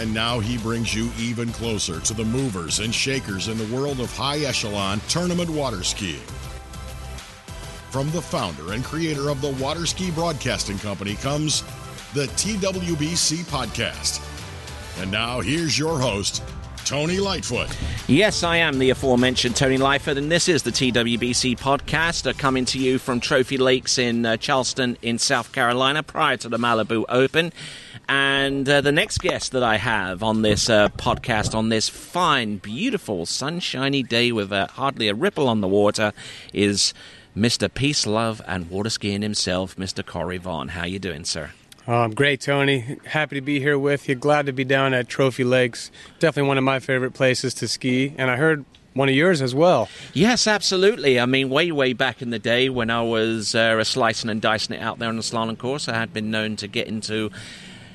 And now he brings you even closer to the movers and shakers in the world of high echelon tournament water skiing. From the founder and creator of the Water Ski Broadcasting Company comes the TWBC Podcast. And now here's your host, Tony Lightfoot. Yes, I am the aforementioned Tony Lightfoot, and this is the TWBC podcast uh, coming to you from Trophy Lakes in uh, Charleston, in South Carolina, prior to the Malibu Open. And uh, the next guest that I have on this uh, podcast, on this fine, beautiful, sunshiny day with uh, hardly a ripple on the water, is Mr. Peace, Love, and Water Skiing himself, Mr. Corey Vaughn. How you doing, sir? Oh, I'm great, Tony. Happy to be here with you. Glad to be down at Trophy Lakes. Definitely one of my favorite places to ski. And I heard one of yours as well. Yes, absolutely. I mean, way, way back in the day when I was uh, slicing and dicing it out there on the slalom course, I had been known to get into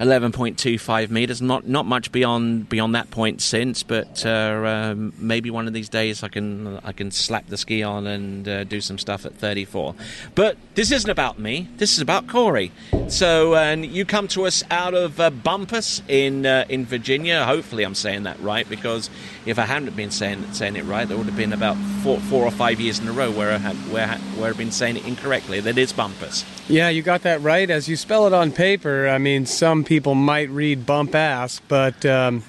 11.25 meters. Not not much beyond beyond that point since, but uh, um, maybe one of these days I can I can slap the ski on and uh, do some stuff at 34. But this isn't about me. This is about Corey. So and you come to us out of uh, Bumpass in uh, in Virginia. Hopefully I'm saying that right because if I hadn't been saying saying it right, there would have been about four four or five years in a row where I had where where I've been saying it incorrectly. That is Bumpass. Yeah, you got that right. As you spell it on paper, I mean, some people might read bump ass, but. Um,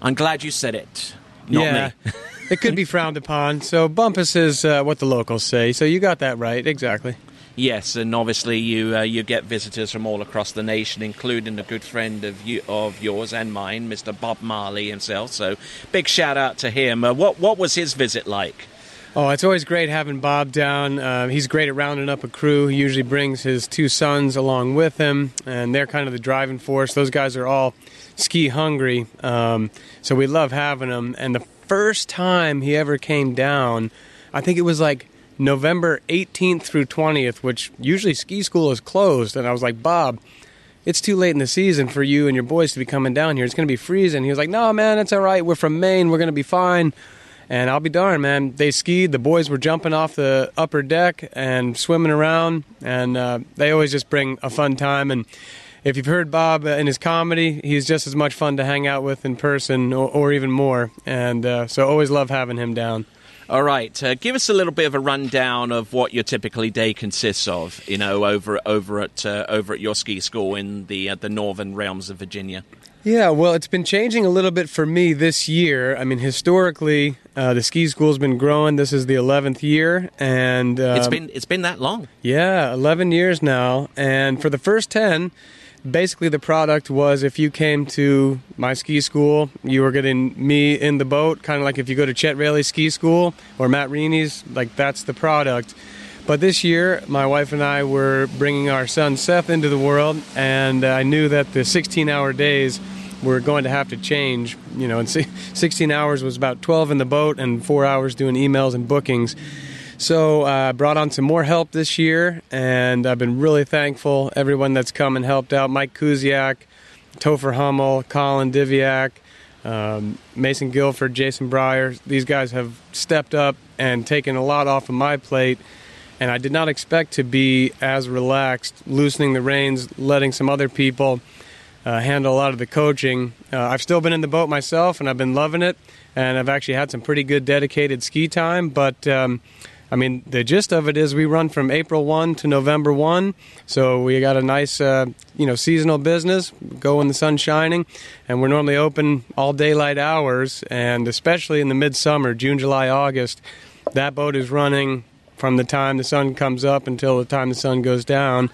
I'm glad you said it. Not yeah. me. it could be frowned upon. So bumpass is uh, what the locals say. So you got that right, exactly. Yes, and obviously you uh, you get visitors from all across the nation, including a good friend of you of yours and mine, Mr. Bob Marley himself. So big shout out to him. Uh, what what was his visit like? Oh, it's always great having Bob down. Uh, he's great at rounding up a crew. He usually brings his two sons along with him, and they're kind of the driving force. Those guys are all ski hungry, um, so we love having them. And the first time he ever came down, I think it was like November 18th through 20th, which usually ski school is closed. And I was like, Bob, it's too late in the season for you and your boys to be coming down here. It's going to be freezing. He was like, No, man, it's all right. We're from Maine. We're going to be fine. And I'll be darned, man. They skied. The boys were jumping off the upper deck and swimming around, and uh, they always just bring a fun time. And if you've heard Bob in his comedy, he's just as much fun to hang out with in person, or, or even more. And uh, so, always love having him down. All right, uh, give us a little bit of a rundown of what your typically day consists of. You know, over over at uh, over at your ski school in the uh, the northern realms of Virginia. Yeah, well, it's been changing a little bit for me this year. I mean, historically, uh, the ski school's been growing. This is the eleventh year, and um, it's been it's been that long. Yeah, eleven years now, and for the first ten, basically the product was if you came to my ski school, you were getting me in the boat, kind of like if you go to Chet Raley's ski school or Matt Rini's, like that's the product. But this year, my wife and I were bringing our son Seth into the world, and I knew that the 16 hour days were going to have to change. You know, and 16 hours was about 12 in the boat and four hours doing emails and bookings. So I uh, brought on some more help this year, and I've been really thankful. Everyone that's come and helped out Mike Kuziak, Topher Hummel, Colin Diviak, um, Mason Guilford, Jason Breyer. These guys have stepped up and taken a lot off of my plate. And I did not expect to be as relaxed, loosening the reins, letting some other people uh, handle a lot of the coaching. Uh, I've still been in the boat myself, and I've been loving it. And I've actually had some pretty good dedicated ski time. But um, I mean, the gist of it is we run from April 1 to November 1. So we got a nice, uh, you know, seasonal business, go when the sun's shining. And we're normally open all daylight hours. And especially in the midsummer, June, July, August, that boat is running from the time the sun comes up until the time the sun goes down.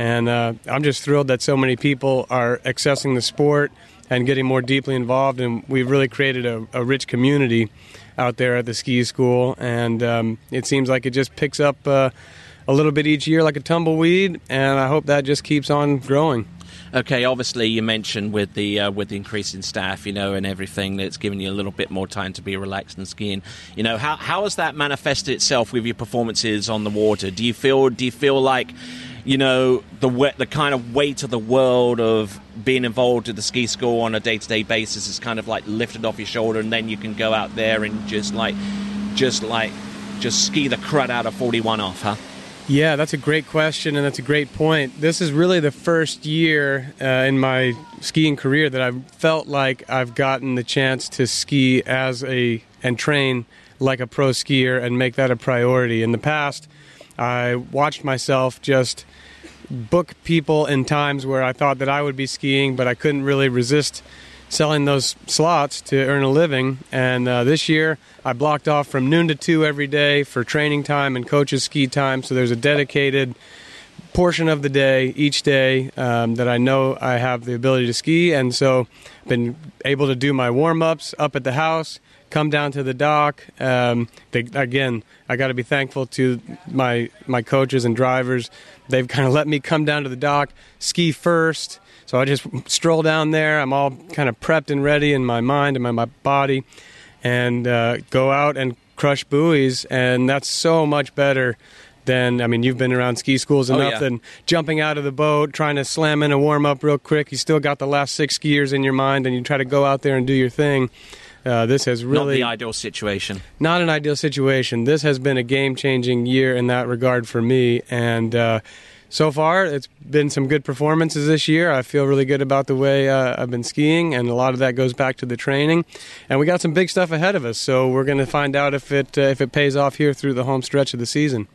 And uh, I'm just thrilled that so many people are accessing the sport and getting more deeply involved. And we've really created a, a rich community out there at the ski school. And um, it seems like it just picks up uh, a little bit each year like a tumbleweed. And I hope that just keeps on growing. Okay, obviously you mentioned with the uh, with the increase in staff, you know, and everything that's given you a little bit more time to be relaxed and skiing. You know, how how has that manifested itself with your performances on the water? Do you feel do you feel like you know the the kind of weight of the world of being involved at the ski school on a day to day basis is kind of like lifted off your shoulder, and then you can go out there and just like just like just ski the crud out of 41 off, huh? Yeah, that's a great question, and that's a great point. This is really the first year uh, in my skiing career that I've felt like I've gotten the chance to ski as a and train like a pro skier and make that a priority. In the past, I watched myself just book people in times where I thought that I would be skiing, but I couldn't really resist selling those slots to earn a living. And uh, this year, I blocked off from noon to two every day for training time and coaches' ski time. So there's a dedicated portion of the day each day um, that I know I have the ability to ski, and so I've been able to do my warm ups up at the house. Come down to the dock. Um, they, again, I got to be thankful to my my coaches and drivers. They've kind of let me come down to the dock, ski first, so I just stroll down there. I'm all kind of prepped and ready in my mind and my, my body, and uh, go out and crush buoys. And that's so much better than I mean, you've been around ski schools Oh, enough yeah. than jumping out of the boat, trying to slam in a warm up real quick. You still got the last six skiers in your mind, and you try to go out there and do your thing. Uh, this has really Not the ideal situation. not an ideal situation. This has been a game changing year in that regard for me. And uh, so far, it's been some good performances this year. I feel really good about the way uh, I've been skiing, and a lot of that goes back to the training. And we got some big stuff ahead of us, so we're going to find out if it uh, if it pays off here through the home stretch of the season.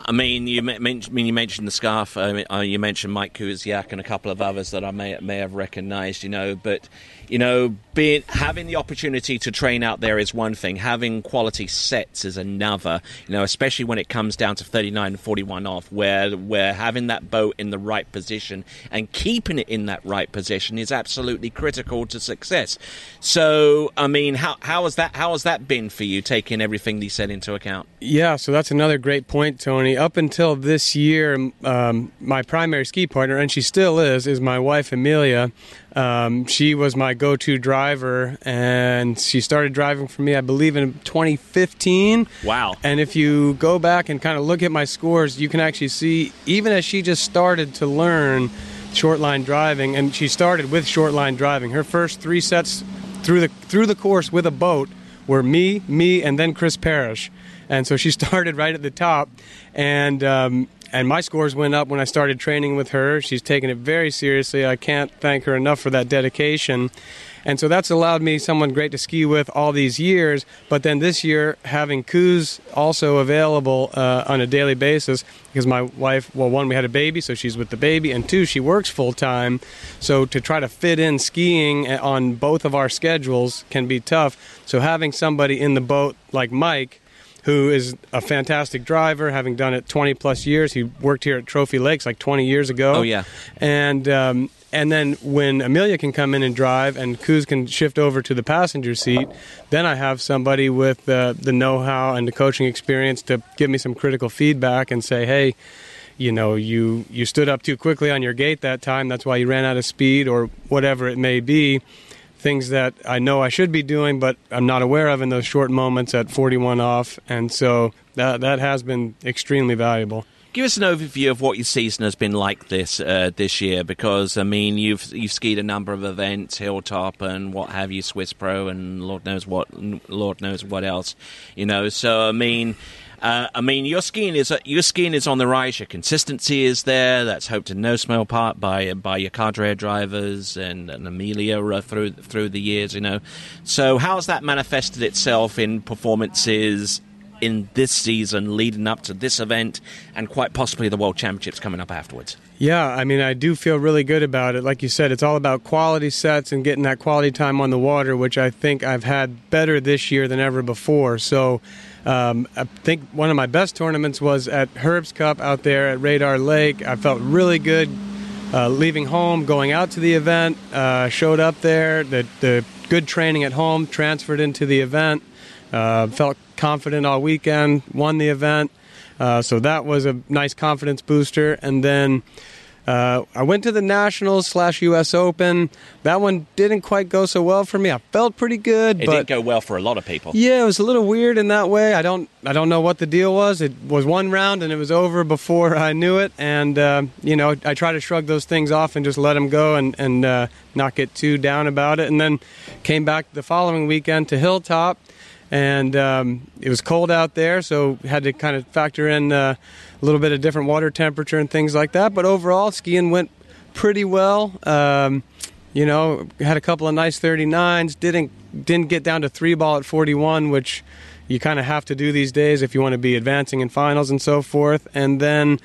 I mean, you men- men- mean, you mentioned the scarf. Uh, you mentioned Mike Kuziak and a couple of others that I may may have recognised. You know, but you know, being having the opportunity to train out there is one thing. Having quality sets is another. You know, especially when it comes down to 39 and 41 off, where where having that boat in the right position and keeping it in that right position is absolutely critical to success. So, I mean, how how has that how has that been for you, taking everything you said into account? Yeah, so that's another great point, Tony. Up until this year, um, my primary ski partner, and she still is, is my wife Amelia. Um, she was my go-to driver, and she started driving for me, I believe, in 2015. Wow. And if you go back and kind of look at my scores, you can actually see, even as she just started to learn short line driving, and she started with short line driving. Her first three sets through the through the course with a boat were me, me, and then Chris Parrish. And so she started right at the top, and um, and my scores went up when I started training with her. She's taken it very seriously. I can't thank her enough for that dedication. And so that's allowed me someone great to ski with all these years. But then this year, having Kuz also available uh, on a daily basis, because my wife, well, one, we had a baby, so she's with the baby, and two, she works full time. So to try to fit in skiing on both of our schedules can be tough. So having somebody in the boat like Mike, who is a fantastic driver, having done it 20 plus years. He worked here at Trophy Lakes like 20 years ago. Oh, yeah. And um, and then when Amelia can come in and drive, and Kuz can shift over to the passenger seat, then I have somebody with the know-how and the coaching experience to give me some critical feedback and say, hey. You know, you you stood up too quickly on your gate that time. That's why you ran out of speed, or whatever it may be things that I know I should be doing, but I'm not aware of in those short moments at 41 off, and so that that has been extremely valuable. Give us an overview of what your season has been like this uh, this year, because I mean you've you've skied a number of events, Hilltop and what have you, Swiss Pro, and Lord knows what, Lord knows what else, you know. So I mean. Uh, I mean, your skiing is your skiing is on the rise. Your consistency is there. That's hoped in no small part by by your cadre drivers and, and Amelia uh, through through the years. You know, so how's that manifested itself in performances in this season leading up to this event and quite possibly the World Championships coming up afterwards? Yeah, I mean, I do feel really good about it. Like you said, it's all about quality sets and getting that quality time on the water, which I think I've had better this year than ever before. So um, I think one of my best tournaments was at Herb's Cup out there at Radar Lake. I felt really good uh, leaving home, going out to the event, uh, showed up there. The, the good training at home transferred into the event. Uh, felt confident all weekend, won the event. Uh, so that was a nice confidence booster. And then Uh, I went to the Nationals slash U.S. Open. That one didn't quite go so well for me. I felt pretty good, It but didn't go well for a lot of people. yeah, it was a little weird in that way. I don't I don't know what the deal was. It was one round and it was over before I knew it. And uh, you know, I try to shrug those things off and just let them go and and uh, not get too down about it. And then came back the following weekend to Hilltop, and um, it was cold out there, so had to kind of factor in uh, a little bit of different water temperature and things like that. But overall, skiing went pretty well. Um, you know, had a couple of nice 39s. Didn't didn't get down to three ball at 41, which you kind of have to do these days if you want to be advancing in finals and so forth. And then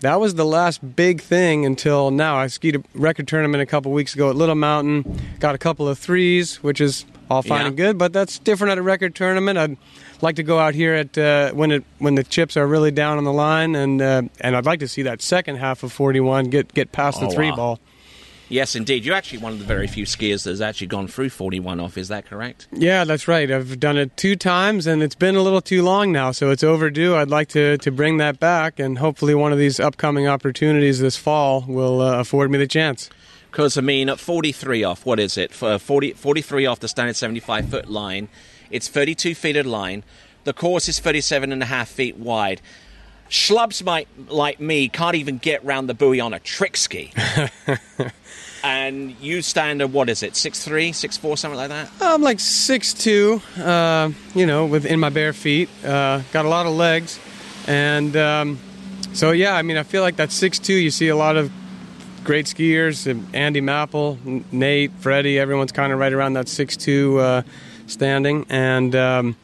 that was the last big thing until now. I skied a record tournament a couple weeks ago at Little Mountain. Got a couple of threes, which is all fine Yeah. and good, but that's different at a record tournament. I'd like to go out here at uh, when it when the chips are really down on the line, and uh, and I'd like to see that second half of 41 get get past the three wow. ball. Yes, indeed. You're actually one of the very few skiers that has actually gone through 41 off. Is that correct? Yeah, that's right. I've done it two times, and it's been a little too long now, so it's overdue. I'd like to, to bring that back, and hopefully, one of these upcoming opportunities this fall will uh, afford me the chance. Because, I mean, at 43 off, what is it? For 40, 43 off the standard 75 foot line, it's 32 feet of line. The course is 37 and a half feet wide. Schlubs might, like me can't even get round the buoy on a trick ski. and you stand at, what is it, 6'3, 6'4, something like that? I'm like 6'2", uh, you know, within my bare feet. Uh, got a lot of legs, and um, so yeah, I mean, I feel like that 6'2", you see a lot of great skiers, Andy Mapple, Nate, Freddie, everyone's kind of right around that 6'2", uh, standing, and um,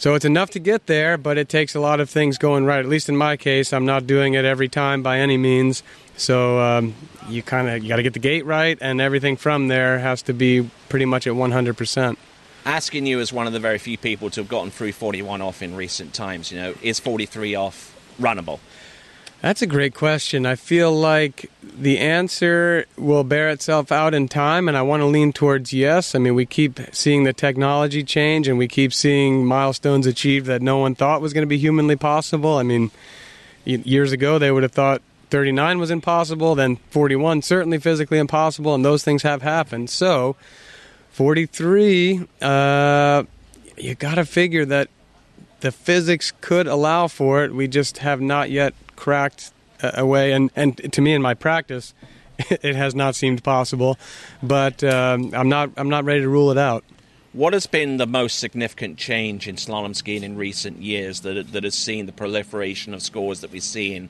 so it's enough to get there, but it takes a lot of things going right. At least in my case, I'm not doing it every time by any means. So um, you kind of you got to get the gate right, and everything from there has to be pretty much at 100%. Asking you as one of the very few people to have gotten through 41 off in recent times, you know, is 43 off runnable? That's a great question. I feel like the answer will bear itself out in time, and I want to lean towards yes. I mean, we keep seeing the technology change, and we keep seeing milestones achieved that no one thought was going to be humanly possible. I mean, years ago, they would have thought 39 was impossible, then 41 certainly physically impossible, and those things have happened. So, 43, uh, you got to figure that the physics could allow for it. We just have not yet cracked a a. And, and to me, in my practice, it has not seemed possible. But um, I'm not I'm not ready to rule it out. What has been the most significant change in slalom skiing in recent years that, that has seen the proliferation of scores that we're seeing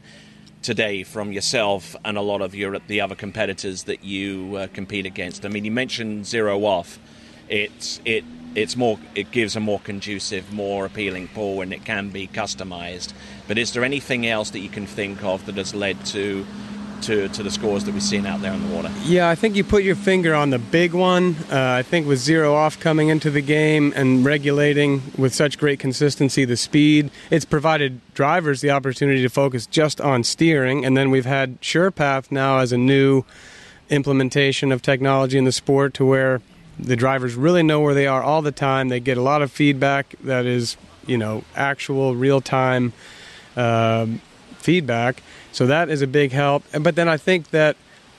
today from yourself and a lot of your the other competitors that you uh, compete against? I mean, you mentioned zero off. It's it it's more it gives a more conducive, more appealing pull, and it can be customized. But is there anything else that you can think of that has led to to, to the scores that we've seen out there in the water? Yeah, I think you put your finger on the big one. Uh, I think with zero off coming into the game and regulating with such great consistency the speed, it's provided drivers the opportunity to focus just on steering. And then we've had SurePath now as a new implementation of technology in the sport to where the drivers really know where they are all the time. They get a lot of feedback that is, you know, actual real time um, feedback. So that is a big help. But then I think that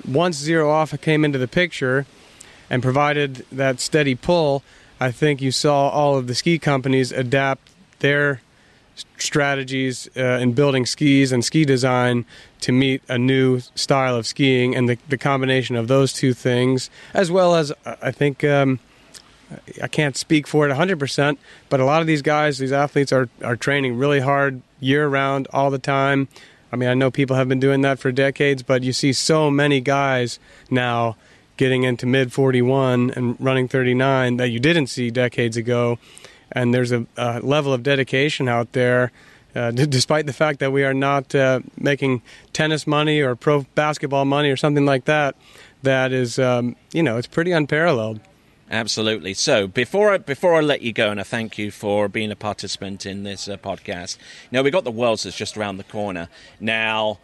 once zero off came into the picture and provided that steady pull, I think you saw all of the ski companies adapt their strategies uh, in building skis and ski design to meet a new style of skiing and the, the combination of those two things as well as uh, i think um, i can't speak for it 100% but a lot of these guys these athletes are, are training really hard year round all the time. I mean i know people have been doing that for decades but you see so many guys now getting into mid 41 and running 39 that you didn't see decades ago and there's a, a level of dedication out there uh, d- despite the fact that we are not uh, making tennis money or pro basketball money or something like that that is um, you know it's pretty unparalleled Absolutely. So before I, before I let you go, and I thank you for being a participant in this uh, podcast. Now we got the Worlds that's just around the corner. Now,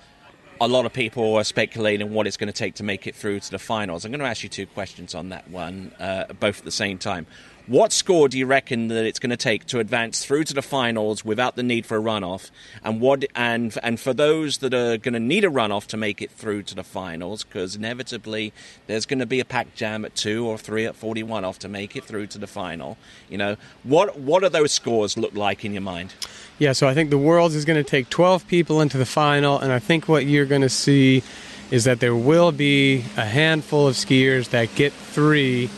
a lot of people are speculating what it's going to take to make it through to the finals. I'm going to ask you two questions on that one, uh, both at the same time. What score do you reckon that it's going to take to advance through to the finals without the need for a runoff? And what and and for those that are going to need a runoff to make it through to the finals, because inevitably there's going to be a pack jam at two or three at 41 off to make it through to the final. You know, what what do those scores look like in your mind? Yeah, so I think the Worlds is going to take 12 people into the final, and I think what you're going to see is that there will be a handful of skiers that get three.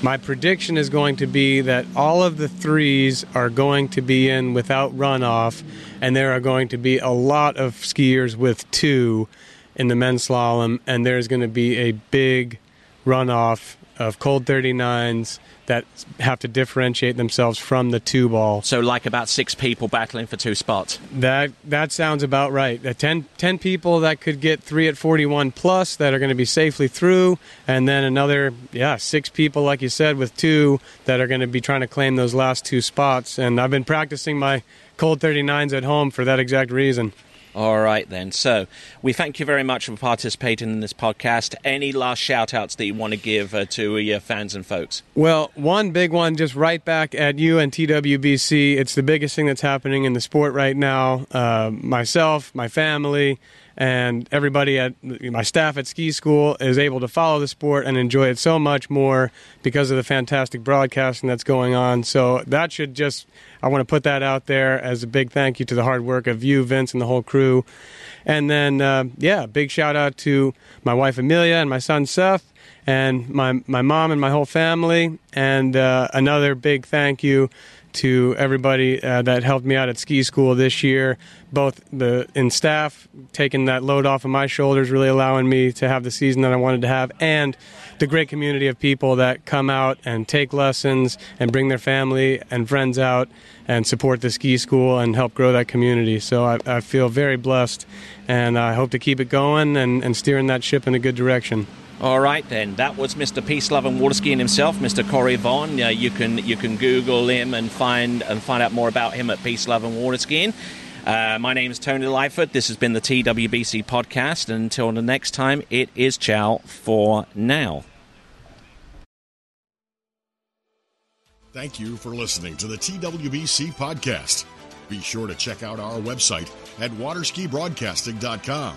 My prediction is going to be that all of the threes are going to be in without runoff, and there are going to be a lot of skiers with two in the men's slalom, and there's going to be a big runoff of cold 39s that have to differentiate themselves from the two ball. So, like about six people battling for two spots. That that sounds about right. Uh, 10, 10 people that could get three at 41 plus that are going to be safely through, and then another, yeah, six people, like you said, with two that are going to be trying to claim those last two spots. And I've been practicing my cold 39s at home for that exact reason. All right, then. So we thank you very much for participating in this podcast. Any last shout outs that you want to give uh, to your fans and folks? Well, one big one just right back at you and TWBC. It's the biggest thing that's happening in the sport right now. Uh, myself, my family, and everybody at my staff at ski school is able to follow the sport and enjoy it so much more because of the fantastic broadcasting that's going on. So that should just I want to put that out there as a big thank you to the hard work of you, Vince, and the whole crew. And then uh, yeah, big shout out to my wife Amelia and my son Seth and my my mom and my whole family and uh, another big thank you to everybody uh, that helped me out at ski school this year, both the in staff taking that load off of my shoulders, really allowing me to have the season that I wanted to have, and the great community of people that come out and take lessons and bring their family and friends out and support the ski school and help grow that community. So I, I feel very blessed, and I hope to keep it going and, and steering that ship in a good direction. All right, then that was Mr. Peace Loving Water Skiing himself, Mr. Corey Vaughn. Uh, you can you can Google him and find and find out more about him at Peace Loving Water Skiing. Uh, my name is Tony Lightfoot. This has been the TWBC podcast. And until the next time, it is ciao for now. Thank you for listening to the TWBC podcast. Be sure to check out our website at waterskibroadcasting.com.